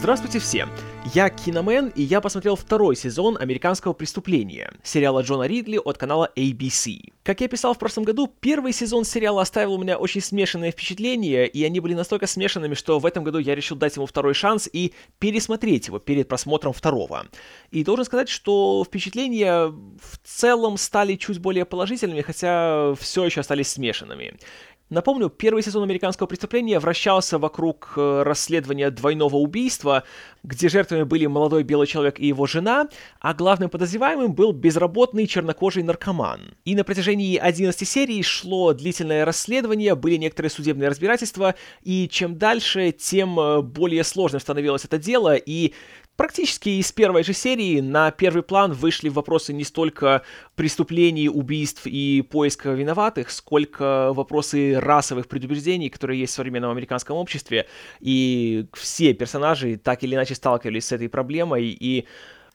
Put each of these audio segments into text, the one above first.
Здравствуйте все! Я Киномен, и я посмотрел второй сезон «Американского преступления» сериала Джона Ридли от канала ABC. Как я писал в прошлом году, первый сезон сериала оставил у меня очень смешанные впечатления, и они были настолько смешанными, что в этом году я решил дать ему второй шанс и пересмотреть его перед просмотром второго. И должен сказать, что впечатления в целом стали чуть более положительными, хотя все еще остались смешанными. Напомню, первый сезон «Американского преступления» вращался вокруг э, расследования двойного убийства, где жертвами были молодой белый человек и его жена, а главным подозреваемым был безработный чернокожий наркоман. И на протяжении 11 серий шло длительное расследование, были некоторые судебные разбирательства, и чем дальше, тем э, более сложным становилось это дело, и Практически из первой же серии на первый план вышли вопросы не столько преступлений, убийств и поиска виноватых, сколько вопросы расовых предубеждений, которые есть в современном американском обществе. И все персонажи так или иначе сталкивались с этой проблемой, и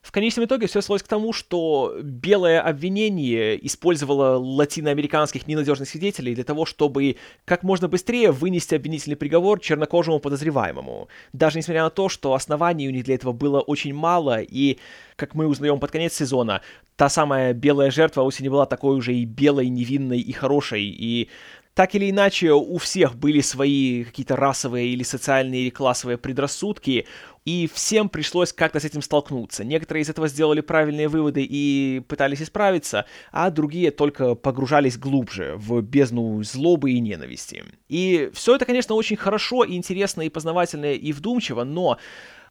в конечном итоге все свелось к тому, что белое обвинение использовало латиноамериканских ненадежных свидетелей для того, чтобы как можно быстрее вынести обвинительный приговор чернокожему подозреваемому. Даже несмотря на то, что оснований у них для этого было очень мало, и, как мы узнаем под конец сезона, та самая белая жертва вовсе не была такой уже и белой, невинной и хорошей, и так или иначе, у всех были свои какие-то расовые или социальные или классовые предрассудки, и всем пришлось как-то с этим столкнуться. Некоторые из этого сделали правильные выводы и пытались исправиться, а другие только погружались глубже в бездну злобы и ненависти. И все это, конечно, очень хорошо и интересно и познавательно и вдумчиво, но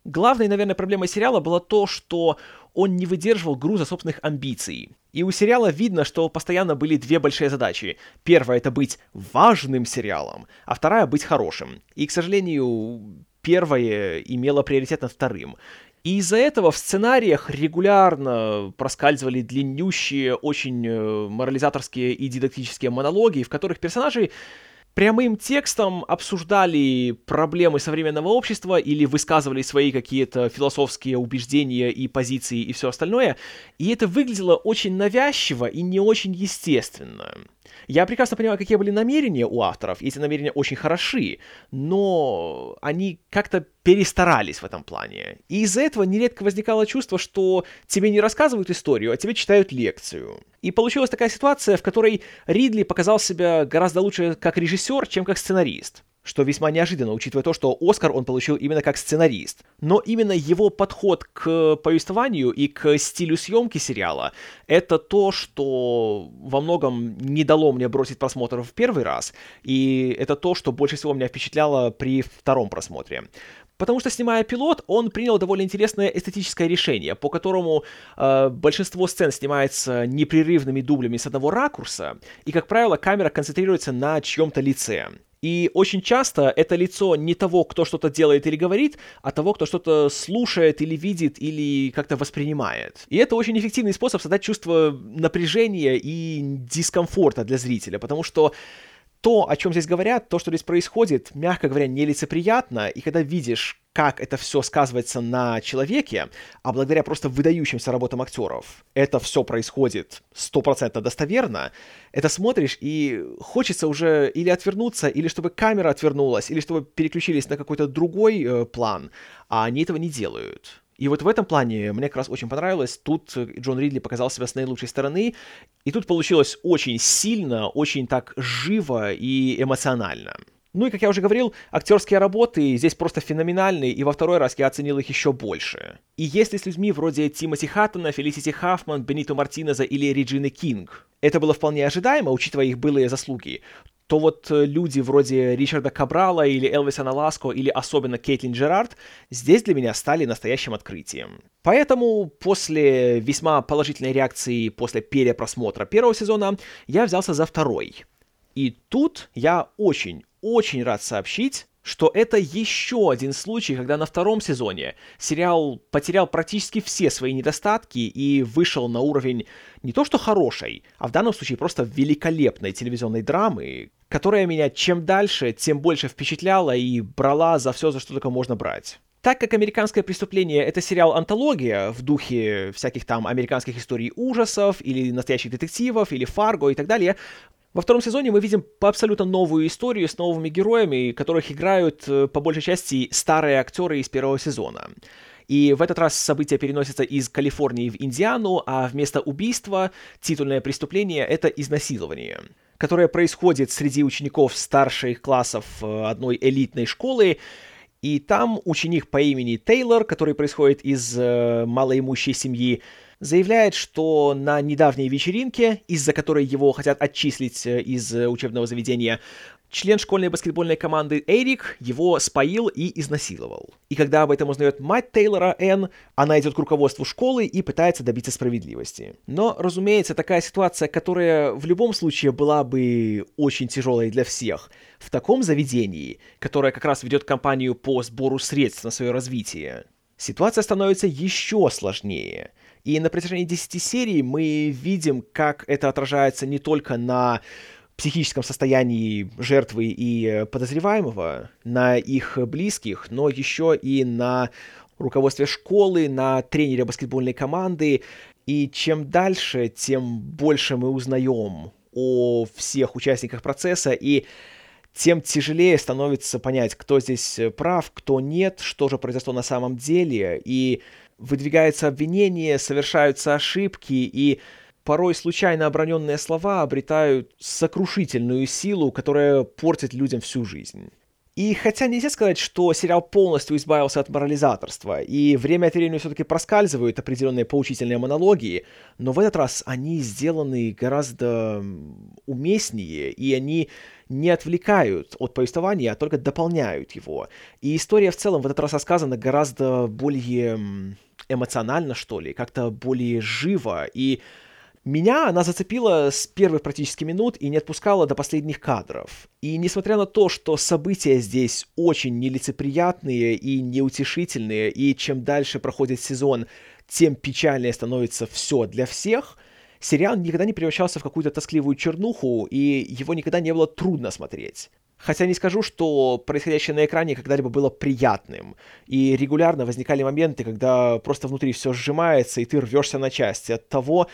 главной, наверное, проблемой сериала было то, что он не выдерживал груза собственных амбиций. И у сериала видно, что постоянно были две большие задачи. Первая — это быть важным сериалом, а вторая — быть хорошим. И, к сожалению, первое имело приоритет над вторым. И из-за этого в сценариях регулярно проскальзывали длиннющие, очень э, морализаторские и дидактические монологи, в которых персонажи прямым текстом обсуждали проблемы современного общества или высказывали свои какие-то философские убеждения и позиции и все остальное, и это выглядело очень навязчиво и не очень естественно. Я прекрасно понимаю, какие были намерения у авторов, и эти намерения очень хороши, но они как-то перестарались в этом плане. И из-за этого нередко возникало чувство, что тебе не рассказывают историю, а тебе читают лекцию. И получилась такая ситуация, в которой Ридли показал себя гораздо лучше как режиссер, чем как сценарист что весьма неожиданно, учитывая то, что Оскар он получил именно как сценарист. Но именно его подход к повествованию и к стилю съемки сериала — это то, что во многом не дало мне бросить просмотр в первый раз, и это то, что больше всего меня впечатляло при втором просмотре. Потому что, снимая пилот, он принял довольно интересное эстетическое решение, по которому э, большинство сцен снимается непрерывными дублями с одного ракурса, и, как правило, камера концентрируется на чьем-то лице. И очень часто это лицо не того, кто что-то делает или говорит, а того, кто что-то слушает или видит или как-то воспринимает. И это очень эффективный способ создать чувство напряжения и дискомфорта для зрителя, потому что то, о чем здесь говорят, то, что здесь происходит, мягко говоря, нелицеприятно, и когда видишь, как это все сказывается на человеке, а благодаря просто выдающимся работам актеров, это все происходит стопроцентно достоверно, это смотришь и хочется уже или отвернуться, или чтобы камера отвернулась, или чтобы переключились на какой-то другой э, план, а они этого не делают. И вот в этом плане мне как раз очень понравилось. Тут Джон Ридли показал себя с наилучшей стороны. И тут получилось очень сильно, очень так живо и эмоционально. Ну и, как я уже говорил, актерские работы здесь просто феноменальные, и во второй раз я оценил их еще больше. И если с людьми вроде Тимоти Хаттона, Фелисити Хаффман, Бенито Мартинеза или Реджины Кинг это было вполне ожидаемо, учитывая их былые заслуги, то вот э, люди вроде Ричарда Кабрала или Элвиса Наласко или особенно Кейтлин Джерард здесь для меня стали настоящим открытием. Поэтому после весьма положительной реакции после перепросмотра первого сезона я взялся за второй. И тут я очень, очень рад сообщить, что это еще один случай, когда на втором сезоне сериал потерял практически все свои недостатки и вышел на уровень не то что хорошей, а в данном случае просто великолепной телевизионной драмы, которая меня чем дальше, тем больше впечатляла и брала за все, за что только можно брать. Так как «Американское преступление» — это сериал-антология в духе всяких там американских историй ужасов, или настоящих детективов, или «Фарго» и так далее, во втором сезоне мы видим абсолютно новую историю с новыми героями, которых играют э, по большей части старые актеры из первого сезона. И в этот раз события переносятся из Калифорнии в Индиану, а вместо убийства титульное преступление — это изнасилование, которое происходит среди учеников старших классов э, одной элитной школы, и там ученик по имени Тейлор, который происходит из э, малоимущей семьи, заявляет, что на недавней вечеринке, из-за которой его хотят отчислить э, из э, учебного заведения, член школьной баскетбольной команды Эрик его споил и изнасиловал. И когда об этом узнает мать Тейлора, Энн, она идет к руководству школы и пытается добиться справедливости. Но, разумеется, такая ситуация, которая в любом случае была бы очень тяжелой для всех, в таком заведении, которое как раз ведет кампанию по сбору средств на свое развитие, ситуация становится еще сложнее – и на протяжении 10 серий мы видим, как это отражается не только на психическом состоянии жертвы и подозреваемого, на их близких, но еще и на руководстве школы, на тренере баскетбольной команды. И чем дальше, тем больше мы узнаем о всех участниках процесса, и тем тяжелее становится понять, кто здесь прав, кто нет, что же произошло на самом деле. И выдвигается обвинение, совершаются ошибки, и порой случайно оброненные слова обретают сокрушительную силу, которая портит людям всю жизнь. И хотя нельзя сказать, что сериал полностью избавился от морализаторства, и время от времени все-таки проскальзывают определенные поучительные монологи, но в этот раз они сделаны гораздо уместнее, и они не отвлекают от повествования, а только дополняют его. И история в целом в этот раз рассказана гораздо более эмоционально, что ли, как-то более живо. И меня она зацепила с первых практически минут и не отпускала до последних кадров. И несмотря на то, что события здесь очень нелицеприятные и неутешительные, и чем дальше проходит сезон, тем печальнее становится все для всех, сериал никогда не превращался в какую-то тоскливую чернуху, и его никогда не было трудно смотреть. Хотя не скажу, что происходящее на экране когда-либо было приятным. И регулярно возникали моменты, когда просто внутри все сжимается, и ты рвешься на части от того,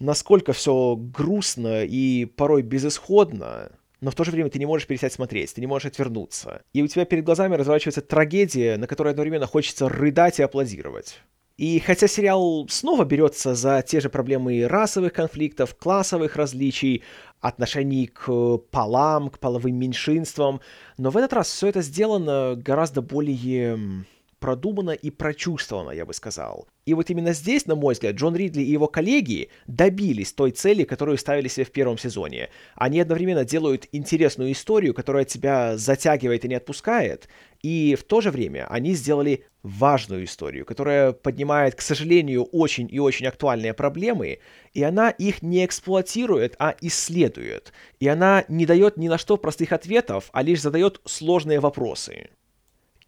насколько все грустно и порой безысходно, но в то же время ты не можешь перестать смотреть, ты не можешь отвернуться. И у тебя перед глазами разворачивается трагедия, на которой одновременно хочется рыдать и аплодировать. И хотя сериал снова берется за те же проблемы расовых конфликтов, классовых различий, отношений к полам, к половым меньшинствам, но в этот раз все это сделано гораздо более продумано и прочувствовано, я бы сказал. И вот именно здесь, на мой взгляд, Джон Ридли и его коллеги добились той цели, которую ставили себе в первом сезоне. Они одновременно делают интересную историю, которая тебя затягивает и не отпускает, и в то же время они сделали важную историю, которая поднимает, к сожалению, очень и очень актуальные проблемы, и она их не эксплуатирует, а исследует. И она не дает ни на что простых ответов, а лишь задает сложные вопросы.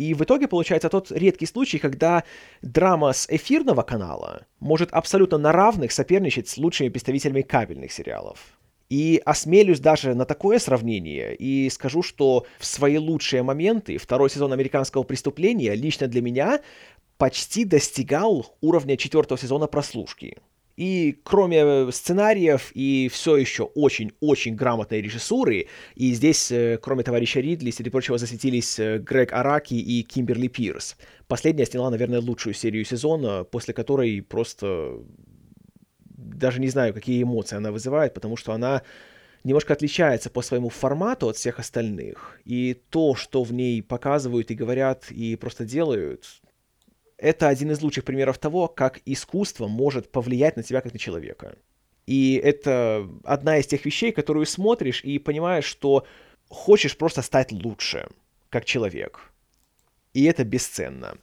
И в итоге получается тот редкий случай, когда драма с эфирного канала может абсолютно на равных соперничать с лучшими представителями кабельных сериалов. И осмелюсь даже на такое сравнение и скажу, что в свои лучшие моменты второй сезон «Американского преступления» лично для меня почти достигал уровня четвертого сезона «Прослушки». И кроме э, сценариев и все еще очень-очень грамотной режиссуры, и здесь, э, кроме товарища Ридли, среди прочего, засветились э, Грег Араки и Кимберли Пирс. Последняя сняла, наверное, лучшую серию сезона, после которой просто даже не знаю, какие эмоции она вызывает, потому что она немножко отличается по своему формату от всех остальных. И то, что в ней показывают и говорят, и просто делают, это один из лучших примеров того, как искусство может повлиять на тебя как на человека. И это одна из тех вещей, которую смотришь и понимаешь, что хочешь просто стать лучше, как человек. И это бесценно.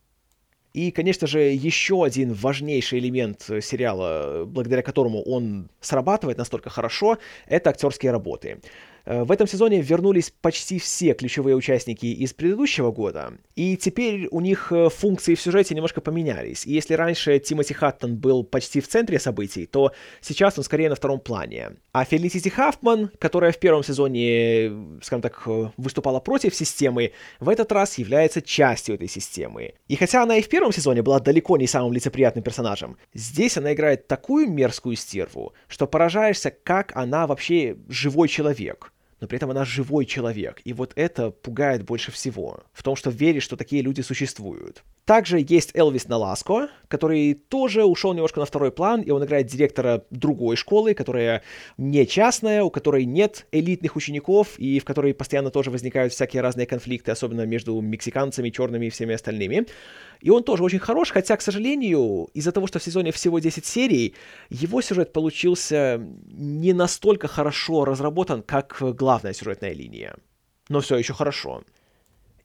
И, конечно же, еще один важнейший элемент сериала, благодаря которому он срабатывает настолько хорошо, это актерские работы. Э, в этом сезоне вернулись почти все ключевые участники из предыдущего года, и теперь у них э, функции в сюжете немножко поменялись. И если раньше Тимоти Хаттон был почти в центре событий, то сейчас он скорее на втором плане. А Фелисити Хаффман, которая в первом сезоне, скажем так, э, выступала против системы, в этот раз является частью этой системы. И хотя она и в первом сезоне была далеко не самым лицеприятным персонажем, здесь она играет такую мерзкую стерву, что поражаешься, как она вообще живой человек но при этом она живой человек. И вот это пугает больше всего. В том, что веришь, что такие люди существуют. Также есть Элвис Наласко, который тоже ушел немножко на второй план, и он играет директора другой школы, которая не частная, у которой нет элитных учеников, и в которой постоянно тоже возникают всякие разные конфликты, особенно между мексиканцами, черными и всеми остальными. И он тоже очень хорош, хотя, к сожалению, из-за того, что в сезоне всего 10 серий, его сюжет получился не настолько хорошо разработан, как главная сюжетная линия. Но все еще хорошо.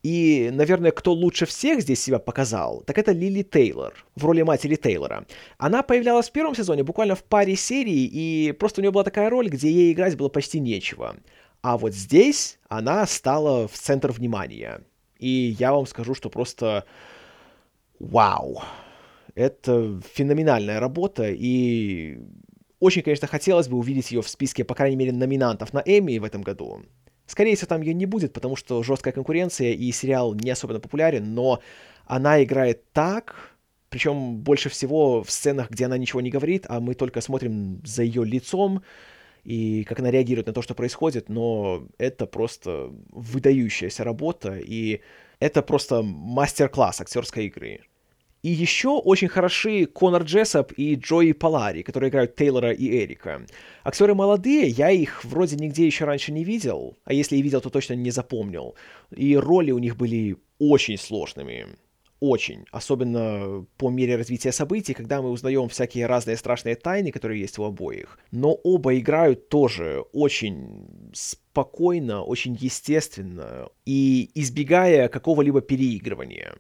И, наверное, кто лучше всех здесь себя показал, так это Лили Тейлор в роли матери Тейлора. Она появлялась в первом сезоне буквально в паре серий, и просто у нее была такая роль, где ей играть было почти нечего. А вот здесь она стала в центр внимания. И я вам скажу, что просто вау. Это феноменальная работа, и очень, конечно, хотелось бы увидеть ее в списке, по крайней мере, номинантов на Эмми в этом году. Скорее всего, там ее не будет, потому что жесткая конкуренция и сериал не особенно популярен, но она играет так, причем больше всего в сценах, где она ничего не говорит, а мы только смотрим за ее лицом и как она реагирует на то, что происходит, но это просто выдающаяся работа, и это просто мастер-класс актерской игры. И еще очень хороши Конор Джессоп и Джои Палари, которые играют Тейлора и Эрика. Актеры молодые, я их вроде нигде еще раньше не видел, а если и видел, то точно не запомнил. И роли у них были очень сложными. Очень. Особенно по мере развития событий, когда мы узнаем всякие разные страшные тайны, которые есть у обоих. Но оба играют тоже очень спокойно, очень естественно и избегая какого-либо переигрывания.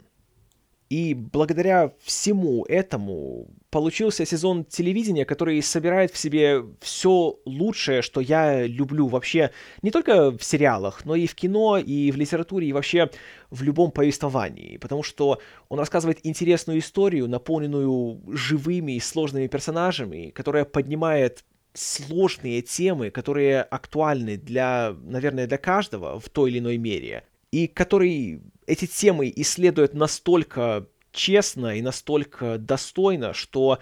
И благодаря всему этому получился сезон телевидения, который собирает в себе все лучшее, что я люблю вообще не только в сериалах, но и в кино, и в литературе, и вообще в любом повествовании. Потому что он рассказывает интересную историю, наполненную живыми и сложными персонажами, которая поднимает сложные темы, которые актуальны для, наверное, для каждого в той или иной мере и который эти темы исследует настолько честно и настолько достойно, что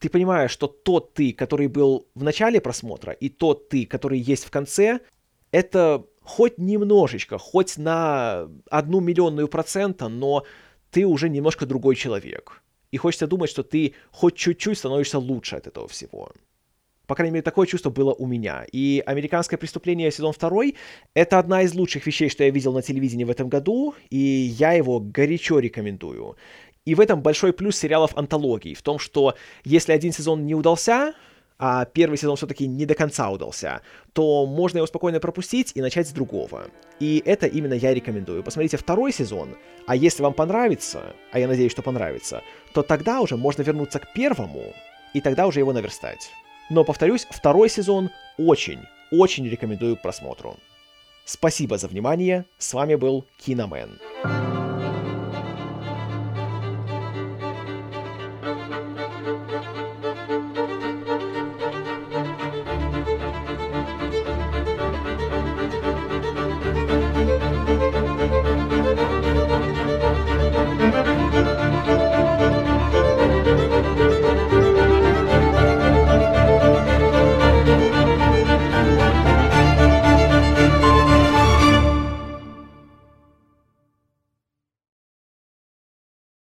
ты понимаешь, что тот ты, который был в начале просмотра, и тот ты, который есть в конце, это хоть немножечко, хоть на одну миллионную процента, но ты уже немножко другой человек. И хочется думать, что ты хоть чуть-чуть становишься лучше от этого всего. По крайней мере, такое чувство было у меня. И «Американское преступление» сезон второй — это одна из лучших вещей, что я видел на телевидении в этом году, и я его горячо рекомендую. И в этом большой плюс сериалов антологий, в том, что если один сезон не удался, а первый сезон все-таки не до конца удался, то можно его спокойно пропустить и начать с другого. И это именно я рекомендую. Посмотрите второй сезон, а если вам понравится, а я надеюсь, что понравится, то тогда уже можно вернуться к первому, и тогда уже его наверстать. Но, повторюсь, второй сезон очень, очень рекомендую к просмотру. Спасибо за внимание, с вами был Киномен.